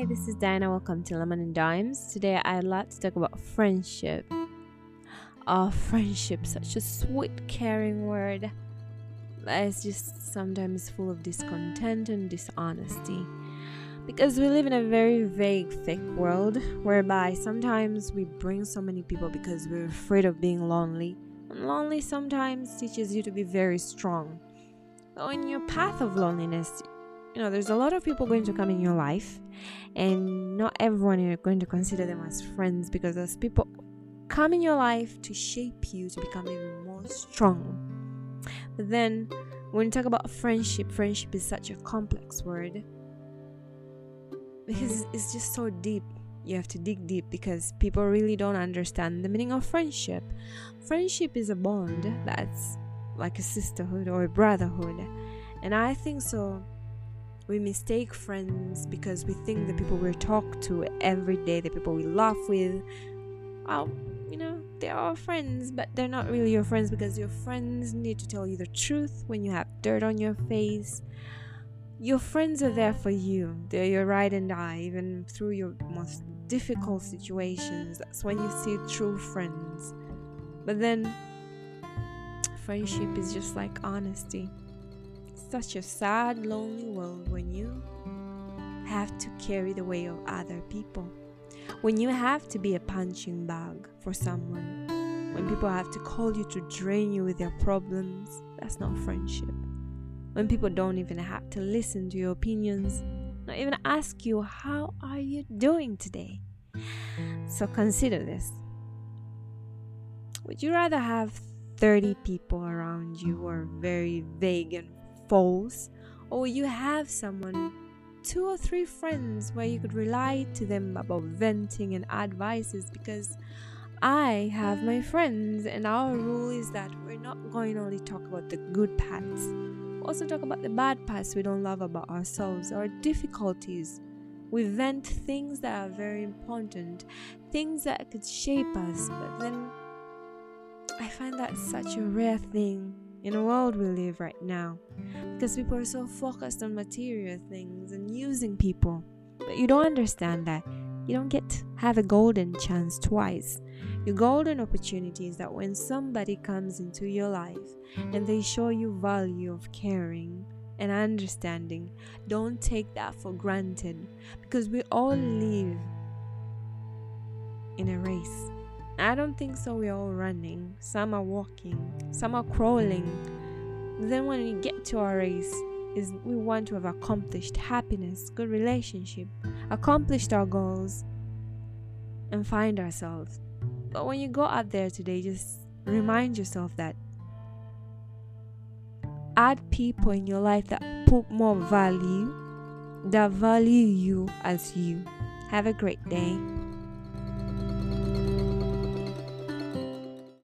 Hi, this is Diana. Welcome to Lemon and Dimes. Today I'd like to talk about friendship. Oh, friendship, such a sweet, caring word is just sometimes full of discontent and dishonesty. Because we live in a very vague, fake world whereby sometimes we bring so many people because we're afraid of being lonely. And lonely sometimes teaches you to be very strong. On your path of loneliness, you know, there's a lot of people going to come in your life, and not everyone you're going to consider them as friends because there's people come in your life to shape you to become even more strong. But then, when you talk about friendship, friendship is such a complex word because it's just so deep. You have to dig deep because people really don't understand the meaning of friendship. Friendship is a bond that's like a sisterhood or a brotherhood, and I think so we mistake friends because we think the people we talk to every day, the people we laugh with, well, you know, they're our friends, but they're not really your friends because your friends need to tell you the truth when you have dirt on your face. Your friends are there for you. They're your ride and die, even through your most difficult situations. That's when you see true friends. But then, friendship is just like honesty such a sad, lonely world when you have to carry the weight of other people. When you have to be a punching bag for someone. When people have to call you to drain you with their problems. That's not friendship. When people don't even have to listen to your opinions, not even ask you, How are you doing today? So consider this. Would you rather have 30 people around you who are very vague and false, or you have someone, two or three friends where you could rely to them about venting and advices because I have my friends and our rule is that we're not going to only talk about the good parts. We also talk about the bad parts we don't love about ourselves, our difficulties. We vent things that are very important, things that could shape us, but then I find that such a rare thing in the world we live right now because people are so focused on material things and using people. But you don't understand that you don't get to have a golden chance twice. Your golden opportunity is that when somebody comes into your life and they show you value of caring and understanding, don't take that for granted because we all live in a race I don't think so. We're all running. Some are walking. Some are crawling. Then when we get to our race, is we want to have accomplished happiness, good relationship, accomplished our goals, and find ourselves. But when you go out there today, just remind yourself that add people in your life that put more value, that value you as you. Have a great day.